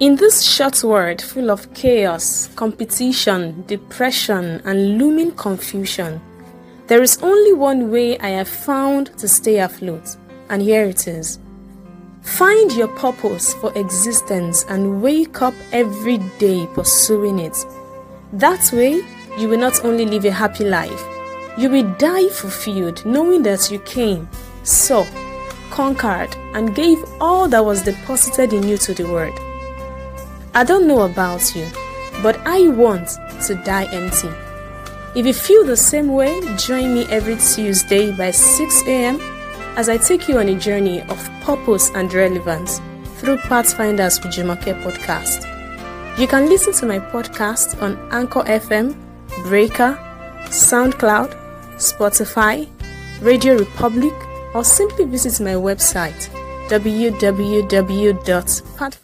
In this short world full of chaos, competition, depression, and looming confusion, there is only one way I have found to stay afloat, and here it is. Find your purpose for existence and wake up every day pursuing it. That way, you will not only live a happy life, you will die fulfilled knowing that you came, saw, conquered, and gave all that was deposited in you to the world. I don't know about you, but I want to die empty. If you feel the same way, join me every Tuesday by 6 a.m. as I take you on a journey of purpose and relevance through Pathfinders with Jumoke podcast. You can listen to my podcast on Anchor FM, Breaker, SoundCloud, Spotify, Radio Republic, or simply visit my website www.pathfinders.com